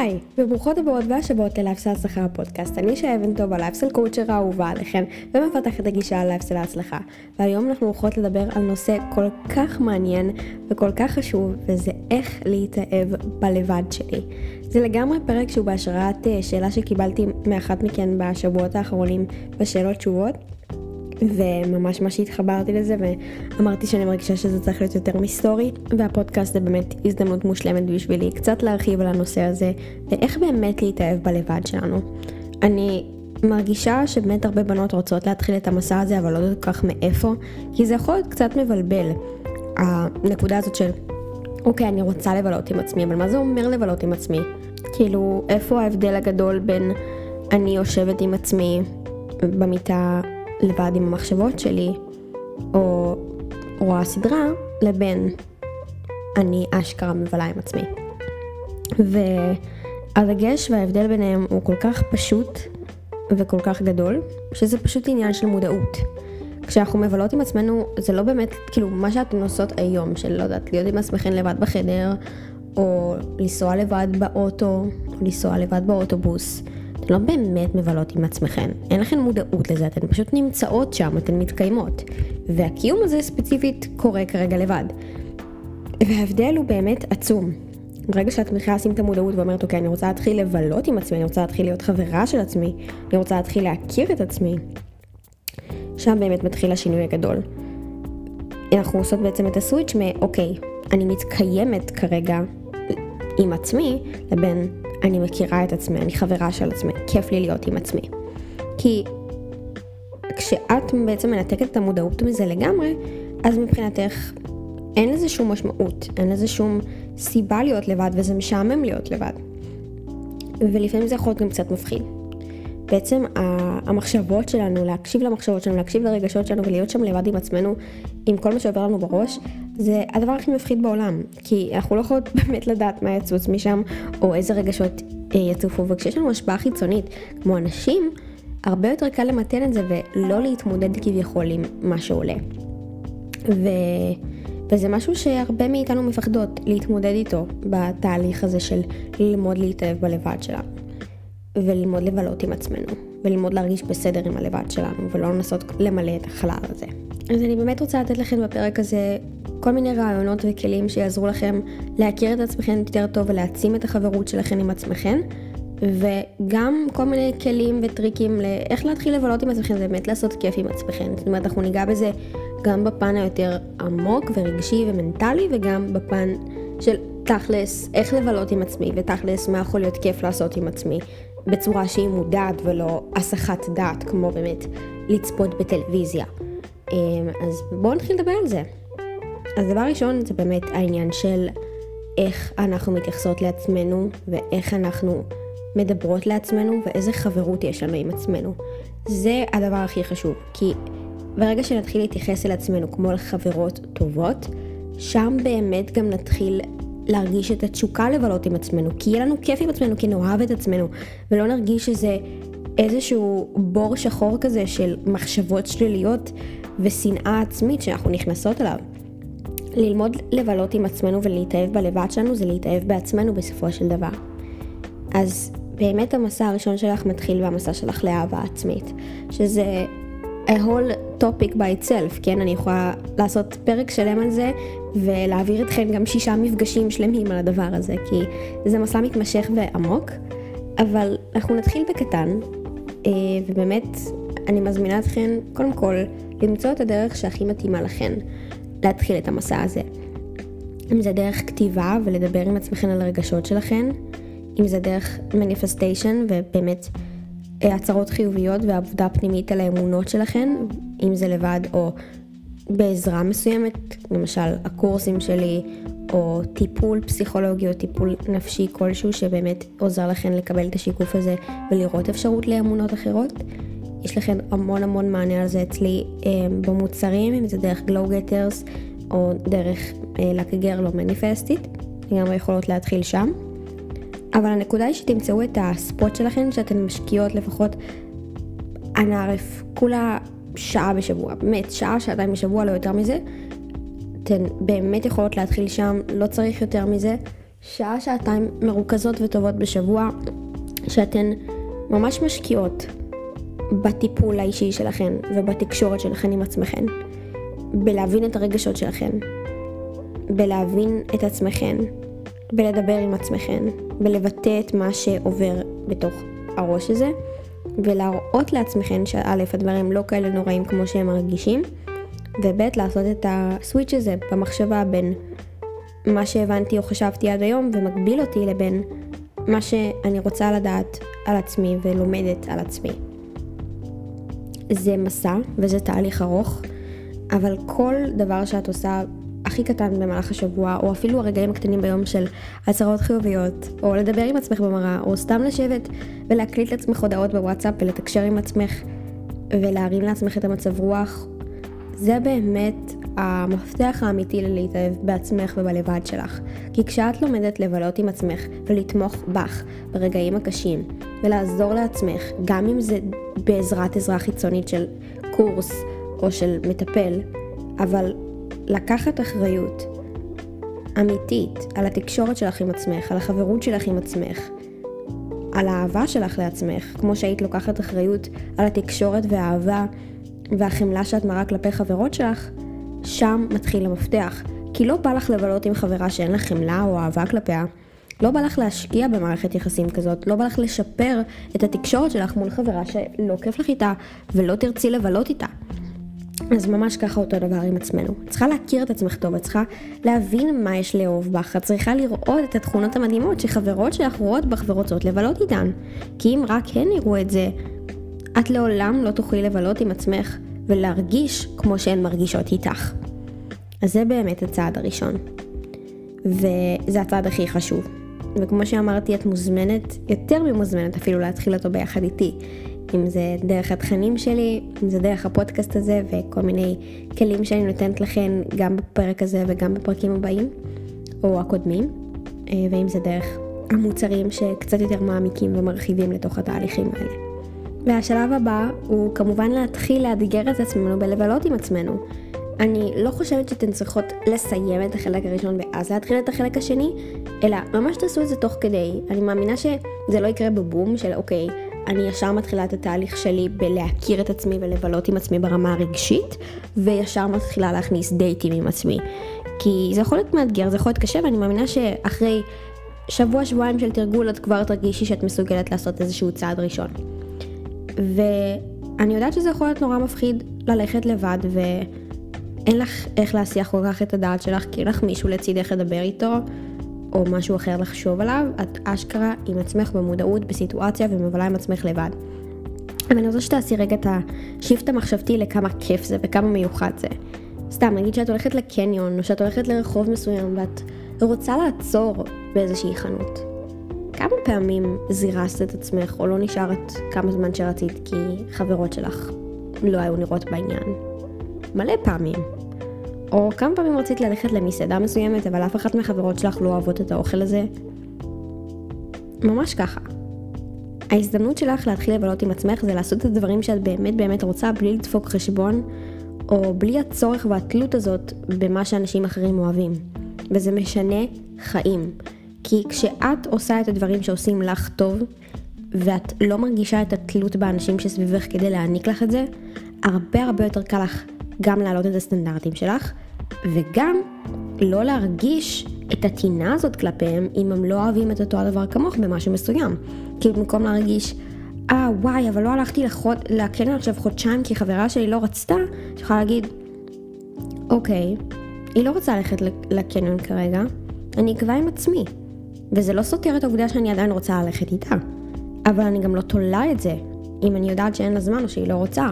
היי, וברוכות הבאות והשבועות ללייפסל הצלחה הפודקאסט. אני שי אבן טוב, הלייפסל קואוצ'ר האהובה עליכם, ומפתחת הגישה על לייפסל ההצלחה. והיום אנחנו הולכות לדבר על נושא כל כך מעניין וכל כך חשוב, וזה איך להתאהב בלבד שלי. זה לגמרי פרק שהוא בהשראת אה, שאלה שקיבלתי מאחת מכן בשבועות האחרונים בשאלות תשובות. וממש ממש התחברתי לזה ואמרתי שאני מרגישה שזה צריך להיות יותר מסטורי והפודקאסט זה באמת הזדמנות מושלמת בשבילי קצת להרחיב על הנושא הזה ואיך באמת להתאהב בלבד שלנו. אני מרגישה שבאמת הרבה בנות רוצות להתחיל את המסע הזה אבל לא כל כך מאיפה כי זה יכול להיות קצת מבלבל הנקודה הזאת של אוקיי אני רוצה לבלות עם עצמי אבל מה זה אומר לבלות עם עצמי? כאילו איפה ההבדל הגדול בין אני יושבת עם עצמי במיטה לבד עם המחשבות שלי, או רואה סדרה, לבין אני אשכרה מבלה עם עצמי. והדגש וההבדל ביניהם הוא כל כך פשוט וכל כך גדול, שזה פשוט עניין של מודעות. כשאנחנו מבלות עם עצמנו, זה לא באמת, כאילו, מה שאתן עושות היום, של לא יודעת, להיות עם עצמכן לבד בחדר, או לנסוע לבד באוטו, או לנסוע לבד באוטובוס. אתן לא באמת מבלות עם עצמכן, אין לכן מודעות לזה, אתן פשוט נמצאות שם, אתן מתקיימות. והקיום הזה ספציפית קורה כרגע לבד. וההבדל הוא באמת עצום. ברגע שאת מתחילה לשים את המודעות ואומרת, אוקיי, אני רוצה להתחיל לבלות עם עצמי, אני רוצה להתחיל להיות חברה של עצמי, אני רוצה להתחיל להכיר את עצמי, שם באמת מתחיל השינוי הגדול. אנחנו עושות בעצם את הסוויץ' מאוקיי, אני מתקיימת כרגע עם עצמי, לבין אני מכירה את עצמי, אני חברה של עצמי, כיף לי להיות עם עצמי. כי כשאת בעצם מנתקת את המודעות מזה לגמרי, אז מבחינתך אין לזה שום משמעות, אין לזה שום סיבה להיות לבד וזה משעמם להיות לבד. ולפעמים זה יכול להיות גם קצת מפחיד. בעצם המחשבות שלנו, להקשיב למחשבות שלנו, להקשיב לרגשות שלנו ולהיות שם לבד עם עצמנו, עם כל מה שעובר לנו בראש, זה הדבר הכי מפחיד בעולם. כי אנחנו לא יכולות באמת לדעת מה יצוץ משם, או איזה רגשות אה, יצופו. וכשיש לנו השפעה חיצונית, כמו אנשים, הרבה יותר קל למתן את זה ולא להתמודד כביכול עם מה שעולה. ו... וזה משהו שהרבה מאיתנו מפחדות להתמודד איתו בתהליך הזה של ללמוד להתאהב בלבד שלנו. וללמוד לבלות עם עצמנו, וללמוד להרגיש בסדר עם הלבד שלנו, ולא לנסות למלא את החלל הזה. אז אני באמת רוצה לתת לכם בפרק הזה כל מיני רעיונות וכלים שיעזרו לכם להכיר את עצמכם יותר טוב ולהעצים את החברות שלכם עם עצמכם, וגם כל מיני כלים וטריקים לאיך להתחיל לבלות עם עצמכם, זה באמת לעשות כיף עם עצמכם. זאת אומרת, אנחנו ניגע בזה גם בפן היותר עמוק ורגשי ומנטלי, וגם בפן של תכלס, איך לבלות עם עצמי, ותכלס, מה יכול להיות כיף לעשות עם עצמי, בצורה שהיא מודעת ולא הסחת דעת, כמו באמת לצפות בטלוויזיה. אמ, אז בואו נתחיל לדבר על זה. אז דבר ראשון זה באמת העניין של איך אנחנו מתייחסות לעצמנו ואיך אנחנו מדברות לעצמנו ואיזה חברות יש לנו עם עצמנו. זה הדבר הכי חשוב, כי ברגע שנתחיל להתייחס אל עצמנו כמו אל חברות טובות, שם באמת גם נתחיל להרגיש את התשוקה לבלות עם עצמנו, כי יהיה לנו כיף עם עצמנו, כי נאהב את עצמנו, ולא נרגיש שזה איזשהו בור שחור כזה של מחשבות שליליות ושנאה עצמית שאנחנו נכנסות אליו. ללמוד לבלות עם עצמנו ולהתאהב בלבד שלנו זה להתאהב בעצמנו בסופו של דבר. אז באמת המסע הראשון שלך מתחיל במסע שלך לאהבה עצמית, שזה a whole topic by itself, כן? אני יכולה לעשות פרק שלם על זה ולהעביר אתכם גם שישה מפגשים שלמים על הדבר הזה, כי זה מסע מתמשך ועמוק, אבל אנחנו נתחיל בקטן, אה, ובאמת אני מזמינה אתכם קודם כל למצוא את הדרך שהכי מתאימה לכן להתחיל את המסע הזה. אם זה דרך כתיבה ולדבר עם עצמכם על הרגשות שלכן, אם זה דרך מניפסטיישן ובאמת אה, הצהרות חיוביות ועבודה פנימית על האמונות שלכן, אם זה לבד או בעזרה מסוימת, למשל הקורסים שלי, או טיפול פסיכולוגי או טיפול נפשי כלשהו שבאמת עוזר לכן לקבל את השיקוף הזה ולראות אפשרות לאמונות אחרות. יש לכם המון המון מענה על זה אצלי אה, במוצרים, אם זה דרך גלו גטרס או דרך אה, לקגר לא מניפסטית, גם יכולות להתחיל שם. אבל הנקודה היא שתמצאו את הספוט שלכם, שאתן משקיעות לפחות, אני ערף, כולה שעה בשבוע, באמת, שעה, שעתיים בשבוע, לא יותר מזה. אתן באמת יכולות להתחיל שם, לא צריך יותר מזה, שעה, שעתיים מרוכזות וטובות בשבוע, שאתן ממש משקיעות בטיפול האישי שלכן ובתקשורת שלכן עם עצמכן, בלהבין את הרגשות שלכן, בלהבין את עצמכן, בלדבר עם עצמכן, בלבטא את מה שעובר בתוך הראש הזה, ולהראות לעצמכן שא' הדברים לא כאלה נוראים כמו שהם מרגישים, וב' לעשות את הסוויץ' הזה במחשבה בין מה שהבנתי או חשבתי עד היום ומגביל אותי לבין מה שאני רוצה לדעת על עצמי ולומדת על עצמי. זה מסע וזה תהליך ארוך, אבל כל דבר שאת עושה הכי קטן במהלך השבוע, או אפילו הרגעים הקטנים ביום של הצהרות חיוביות, או לדבר עם עצמך במראה, או סתם לשבת ולהקליט לעצמך הודעות בוואטסאפ ולתקשר עם עצמך ולהרים לעצמך את המצב רוח, זה באמת המפתח האמיתי ללהתאהב בעצמך ובלבד שלך. כי כשאת לומדת לבלות עם עצמך ולתמוך בך ברגעים הקשים ולעזור לעצמך, גם אם זה בעזרת עזרה חיצונית של קורס או של מטפל, אבל לקחת אחריות אמיתית על התקשורת שלך עם עצמך, על החברות שלך עם עצמך, על האהבה שלך לעצמך, כמו שהיית לוקחת אחריות על התקשורת והאהבה והחמלה שאת מראה כלפי חברות שלך, שם מתחיל המפתח. כי לא בא לך לבלות עם חברה שאין לך חמלה או אהבה כלפיה. לא בא לך להשקיע במערכת יחסים כזאת, לא בא לך לשפר את התקשורת שלך מול חברה שלא כיף לך איתה ולא תרצי לבלות איתה. אז ממש ככה אותו דבר עם עצמנו. את צריכה להכיר את עצמך טוב, את צריכה להבין מה יש לאהוב בך, את צריכה לראות את התכונות המדהימות שחברות שלך רואות בך ורוצות לבלות איתן. כי אם רק הן יראו את זה, את לעולם לא תוכלי לבלות עם עצמך ולהרגיש כמו שהן מרגישות איתך. אז זה באמת הצעד הראשון. וזה הצעד הכי חשוב. וכמו שאמרתי, את מוזמנת, יותר ממוזמנת אפילו להתחיל אותו ביחד איתי. אם זה דרך התכנים שלי, אם זה דרך הפודקאסט הזה וכל מיני כלים שאני נותנת לכם גם בפרק הזה וגם בפרקים הבאים, או הקודמים, אה, ואם זה דרך המוצרים שקצת יותר מעמיקים ומרחיבים לתוך התהליכים האלה. והשלב הבא הוא כמובן להתחיל לאתגר את עצמנו בלבלות עם עצמנו. אני לא חושבת שאתן צריכות לסיים את החלק הראשון ואז להתחיל את החלק השני, אלא ממש תעשו את זה תוך כדי. אני מאמינה שזה לא יקרה בבום של אוקיי, אני ישר מתחילה את התהליך שלי בלהכיר את עצמי ולבלות עם עצמי ברמה הרגשית, וישר מתחילה להכניס דייטים עם עצמי. כי זה יכול להיות מאתגר, זה יכול להיות קשה, ואני מאמינה שאחרי שבוע, שבועיים של תרגול, את כבר תרגישי שאת מסוגלת לעשות איזשהו צעד ראשון. ואני יודעת שזה יכול להיות נורא מפחיד ללכת לבד, ואין לך איך להסיח כל כך את הדעת שלך, כי אין לך מישהו לצידך לדבר איתו, או משהו אחר לחשוב עליו, את אשכרה עם עצמך במודעות, בסיטואציה ומבלה עם עצמך לבד. אבל אני רוצה שתעשי רגע את השיפט המחשבתי לכמה כיף זה וכמה מיוחד זה. סתם, נגיד שאת הולכת לקניון, או שאת הולכת לרחוב מסוים, ואת רוצה לעצור באיזושהי חנות. כמה פעמים זירזת את עצמך, או לא נשארת כמה זמן שרצית, כי חברות שלך לא היו נראות בעניין? מלא פעמים. או כמה פעמים רצית ללכת למסעדה מסוימת, אבל אף אחת מהחברות שלך לא אוהבות את האוכל הזה? ממש ככה. ההזדמנות שלך להתחיל לבלות עם עצמך זה לעשות את הדברים שאת באמת באמת רוצה בלי לדפוק חשבון, או בלי הצורך והתלות הזאת במה שאנשים אחרים אוהבים. וזה משנה חיים. כי כשאת עושה את הדברים שעושים לך טוב, ואת לא מרגישה את התלות באנשים שסביבך כדי להעניק לך את זה, הרבה הרבה יותר קל לך גם להעלות את הסטנדרטים שלך, וגם לא להרגיש את הטינה הזאת כלפיהם אם הם לא אוהבים את אותו הדבר כמוך במשהו מסוים. כי במקום להרגיש, אה ah, וואי, אבל לא הלכתי לחוד... לקניון עכשיו חודשיים כי חברה שלי לא רצתה, את יכולה להגיד, אוקיי, היא לא רוצה ללכת לקניון כרגע, אני אקבע עם עצמי. וזה לא סותר את העובדה שאני עדיין רוצה ללכת איתה. אבל אני גם לא תולה את זה, אם אני יודעת שאין לה זמן או שהיא לא רוצה.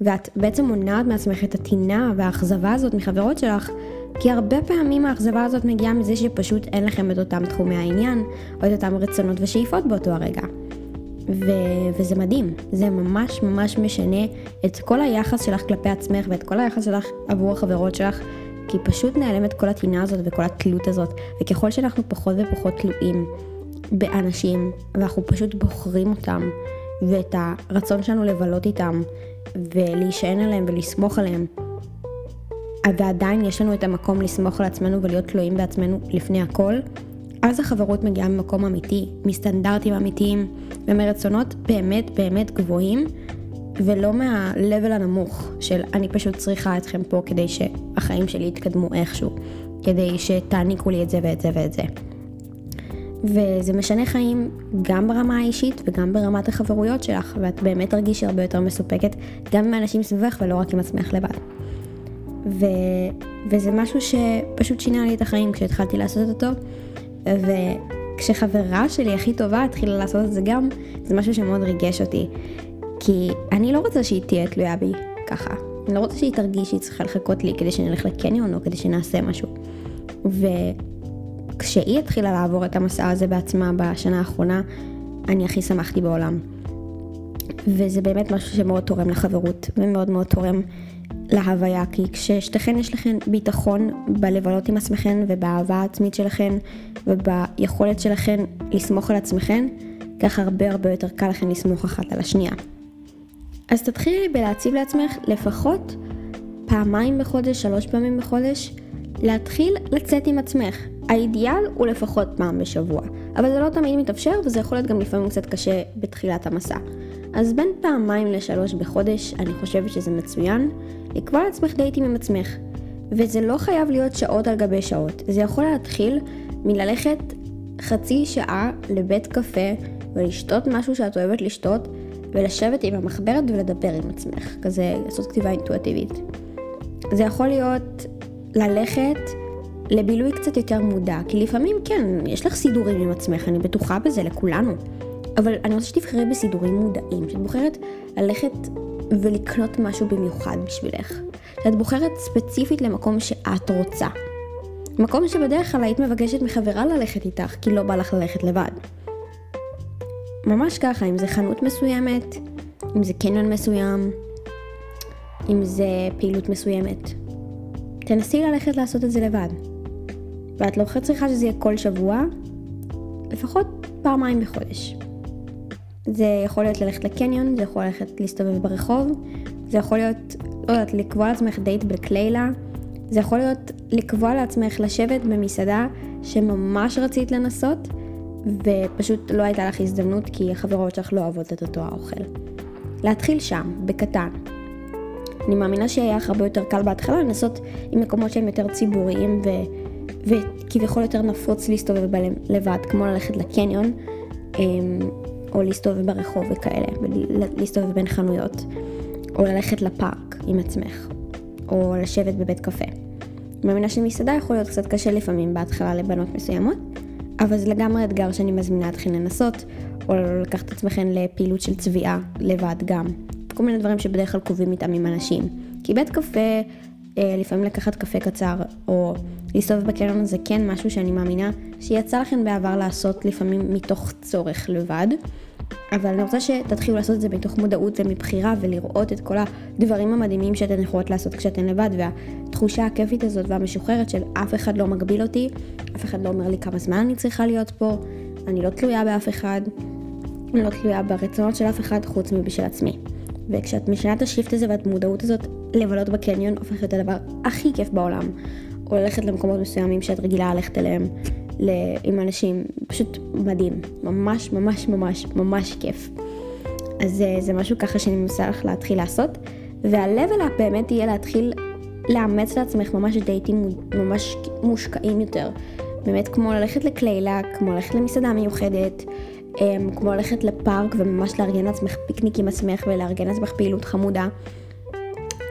ואת בעצם מונעת מעצמך את הטינה והאכזבה הזאת מחברות שלך, כי הרבה פעמים האכזבה הזאת מגיעה מזה שפשוט אין לכם את אותם תחומי העניין, או את אותם רצונות ושאיפות באותו הרגע. ו- וזה מדהים, זה ממש ממש משנה את כל היחס שלך כלפי עצמך ואת כל היחס שלך עבור החברות שלך, כי פשוט נעלמת כל הטינה הזאת וכל התלות הזאת, וככל שאנחנו פחות ופחות תלויים באנשים, ואנחנו פשוט בוחרים אותם, ואת הרצון שלנו לבלות איתם, ולהישען עליהם ולסמוך עליהם, ועדיין יש לנו את המקום לסמוך על עצמנו ולהיות תלויים בעצמנו לפני הכל, אז החברות מגיעה ממקום אמיתי, מסטנדרטים אמיתיים ומרצונות באמת באמת גבוהים, ולא מה-level הנמוך של אני פשוט צריכה אתכם פה כדי שהחיים שלי יתקדמו איכשהו, כדי שתעניקו לי את זה ואת זה ואת זה. וזה משנה חיים גם ברמה האישית וגם ברמת החברויות שלך, ואת באמת תרגישי הרבה יותר מסופקת גם עם האנשים סביבך ולא רק עם עצמך לבד. ו... וזה משהו שפשוט שינה לי את החיים כשהתחלתי לעשות אותו, וכשחברה שלי הכי טובה התחילה לעשות את זה גם, זה משהו שמאוד ריגש אותי. כי אני לא רוצה שהיא תהיה תלויה בי ככה. אני לא רוצה שהיא תרגיש שהיא צריכה לחכות לי כדי שנלך לקניון או כדי שנעשה משהו. וכשהיא התחילה לעבור את המסע הזה בעצמה בשנה האחרונה, אני הכי שמחתי בעולם. וזה באמת משהו שמאוד תורם לחברות, ומאוד מאוד תורם להוויה, כי כששתיכן יש לכן ביטחון בלבלות עם עצמכן ובאהבה העצמית שלכן וביכולת שלכן לסמוך על עצמכן, ככה הרבה הרבה יותר קל לכן לסמוך אחת על השנייה. אז תתחילי בלהציב לעצמך לפחות פעמיים בחודש, שלוש פעמים בחודש, להתחיל לצאת עם עצמך. האידיאל הוא לפחות פעם בשבוע, אבל זה לא תמיד מתאפשר וזה יכול להיות גם לפעמים קצת קשה בתחילת המסע. אז בין פעמיים לשלוש בחודש, אני חושבת שזה מצוין, לקבוע לעצמך דייטים עם עצמך. וזה לא חייב להיות שעות על גבי שעות, זה יכול להתחיל מללכת חצי שעה לבית קפה ולשתות משהו שאת אוהבת לשתות, ולשבת עם המחברת ולדבר עם עצמך, כזה לעשות כתיבה אינטואטיבית. זה יכול להיות ללכת לבילוי קצת יותר מודע, כי לפעמים כן, יש לך סידורים עם עצמך, אני בטוחה בזה, לכולנו. אבל אני רוצה שתבחרי בסידורים מודעים, שאת בוחרת ללכת ולקנות משהו במיוחד בשבילך. שאת בוחרת ספציפית למקום שאת רוצה. מקום שבדרך כלל היית מבקשת מחברה ללכת איתך, כי לא בא לך ללכת לבד. ממש ככה, אם זה חנות מסוימת, אם זה קניון מסוים, אם זה פעילות מסוימת. תנסי ללכת לעשות את זה לבד. ואת לא צריכה שזה יהיה כל שבוע, לפחות פעמיים בחודש. זה יכול להיות ללכת לקניון, זה יכול ללכת להסתובב ברחוב, זה יכול להיות, לא יודעת, לקבוע לעצמך דייט בקלילה, זה יכול להיות לקבוע לעצמך לשבת במסעדה שממש רצית לנסות, ופשוט לא הייתה לך הזדמנות כי החברות שלך לא אוהבות את אותו האוכל. להתחיל שם, בקטן. אני מאמינה שיהיה לך הרבה יותר קל בהתחלה לנסות עם מקומות שהם יותר ציבוריים ו... וכביכול יותר נפוץ להסתובב בהם לבד, כמו ללכת לקניון, אמ, או להסתובב ברחוב וכאלה, ולהסתובב בין חנויות, או ללכת לפארק עם עצמך, או לשבת בבית קפה. אני מאמינה שמסעדה יכול להיות קצת קשה לפעמים בהתחלה לבנות מסוימות, אבל זה לגמרי אתגר שאני מזמינה אתכם לנסות, או לקחת את עצמכם לפעילות של צביעה לבד גם. כל מיני דברים שבדרך כלל קובעים איתם עם אנשים. כי בית קפה, אה, לפעמים לקחת קפה קצר, או להסתובב בקרן זה כן משהו שאני מאמינה שיצא לכם בעבר לעשות לפעמים מתוך צורך לבד. אבל אני רוצה שתתחילו לעשות את זה מתוך מודעות ומבחירה ולראות את כל הדברים המדהימים שאתן יכולות לעשות כשאתן לבד והתחושה הכיפית הזאת והמשוחררת של אף אחד לא מגביל אותי, אף אחד לא אומר לי כמה זמן אני צריכה להיות פה, אני לא תלויה באף אחד, אני לא תלויה ברצונות של אף אחד חוץ מבשל עצמי. וכשאת משנה את השיפט הזה ואת מודעות הזאת, לבלות בקניון הופך להיות הדבר הכי כיף בעולם. או ללכת למקומות מסוימים שאת רגילה ללכת אליהם. עם אנשים, פשוט מדהים, ממש ממש ממש ממש כיף. אז אה, זה משהו ככה שאני מנסה לך להתחיל לעשות, והלבל אפ באמת יהיה להתחיל לאמץ לעצמך ממש דייטים ממש מושקעים יותר. באמת כמו ללכת לקלילה, כמו ללכת למסעדה מיוחדת, אמ, כמו ללכת לפארק וממש לארגן לעצמך פיקניק עם עצמך ולארגן לעצמך פעילות חמודה.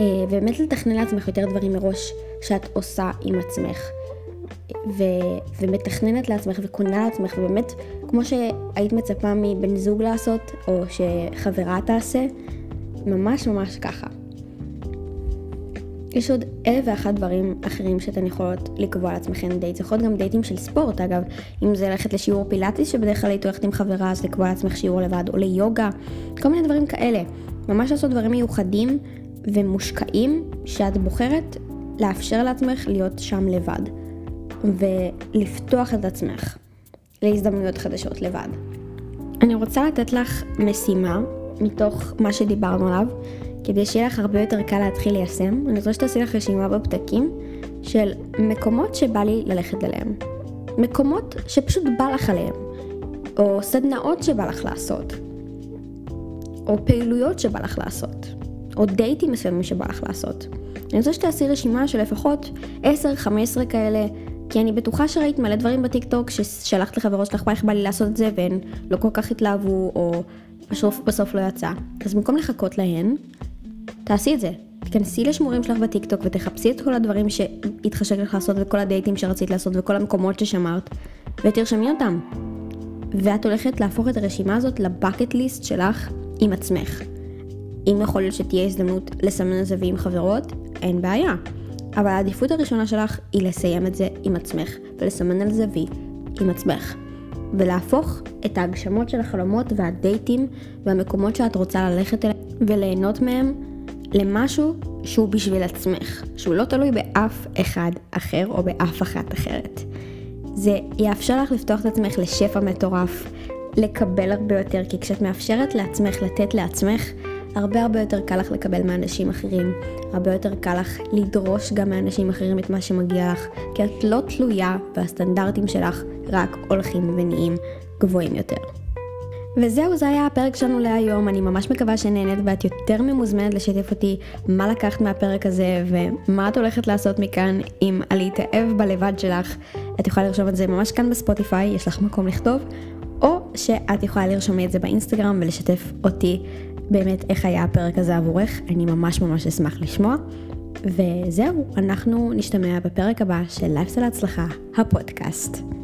אה, ובאמת לתכנן לעצמך יותר דברים מראש שאת עושה עם עצמך. ו, ומתכננת לעצמך וקונה לעצמך, ובאמת, כמו שהיית מצפה מבן זוג לעשות, או שחברה תעשה, ממש ממש ככה. יש עוד אלף ואחת דברים אחרים שאתן יכולות לקבוע לעצמכם דייט. זה יכול להיות גם דייטים של ספורט, אגב. אם זה ללכת לשיעור פילאטיס, שבדרך כלל היית הולכת עם חברה, אז לקבוע לעצמך שיעור לבד, או ליוגה, כל מיני דברים כאלה. ממש לעשות דברים מיוחדים ומושקעים, שאת בוחרת לאפשר לעצמך להיות שם לבד. ולפתוח את עצמך להזדמנויות חדשות לבד. אני רוצה לתת לך משימה מתוך מה שדיברנו עליו, כדי שיהיה לך הרבה יותר קל להתחיל ליישם. אני רוצה שתעשי לך רשימה בפתקים של מקומות שבא לי ללכת אליהם. מקומות שפשוט בא לך עליהם, או סדנאות שבא לך לעשות, או פעילויות שבא לך לעשות, או דייטים מסוימים שבא לך לעשות. אני רוצה שתעשי רשימה של לפחות 10-15 כאלה, כי אני בטוחה שראית מלא דברים בטיקטוק ששלחת לחברות שלך איך בא לי לעשות את זה והן לא כל כך התלהבו, או בסוף, בסוף לא יצא. אז במקום לחכות להן, תעשי את זה. תיכנסי לשמורים שלך בטיקטוק ותחפשי את כל הדברים שהתחשק לך לעשות וכל הדייטים שרצית לעשות וכל המקומות ששמרת ותרשמי אותם. ואת הולכת להפוך את הרשימה הזאת לבקט ליסט שלך עם עצמך. אם יכול להיות שתהיה הזדמנות לסמן על זה ועם חברות, אין בעיה. אבל העדיפות הראשונה שלך היא לסיים את זה עם עצמך, ולסמן על זה וי עם עצמך. ולהפוך את ההגשמות של החלומות והדייטים והמקומות שאת רוצה ללכת אליהם וליהנות מהם למשהו שהוא בשביל עצמך, שהוא לא תלוי באף אחד אחר או באף אחת אחרת. זה יאפשר לך לפתוח את עצמך לשפע מטורף, לקבל הרבה יותר, כי כשאת מאפשרת לעצמך לתת לעצמך, הרבה הרבה יותר קל לך לקבל מאנשים אחרים, הרבה יותר קל לך לדרוש גם מאנשים אחרים את מה שמגיע לך, כי את לא תלויה והסטנדרטים שלך רק הולכים ונהיים גבוהים יותר. וזהו, זה היה הפרק שלנו להיום, אני ממש מקווה שנהנית ואת יותר ממוזמנת לשתף אותי מה לקחת מהפרק הזה ומה את הולכת לעשות מכאן עם הלהתאהב בלבד שלך. את יכולה לרשום את זה ממש כאן בספוטיפיי, יש לך מקום לכתוב, או שאת יכולה לרשום לי את זה באינסטגרם ולשתף אותי באמת איך היה הפרק הזה עבורך, אני ממש ממש אשמח לשמוע. וזהו, אנחנו נשתמע בפרק הבא של לייפסטייל ההצלחה, הפודקאסט.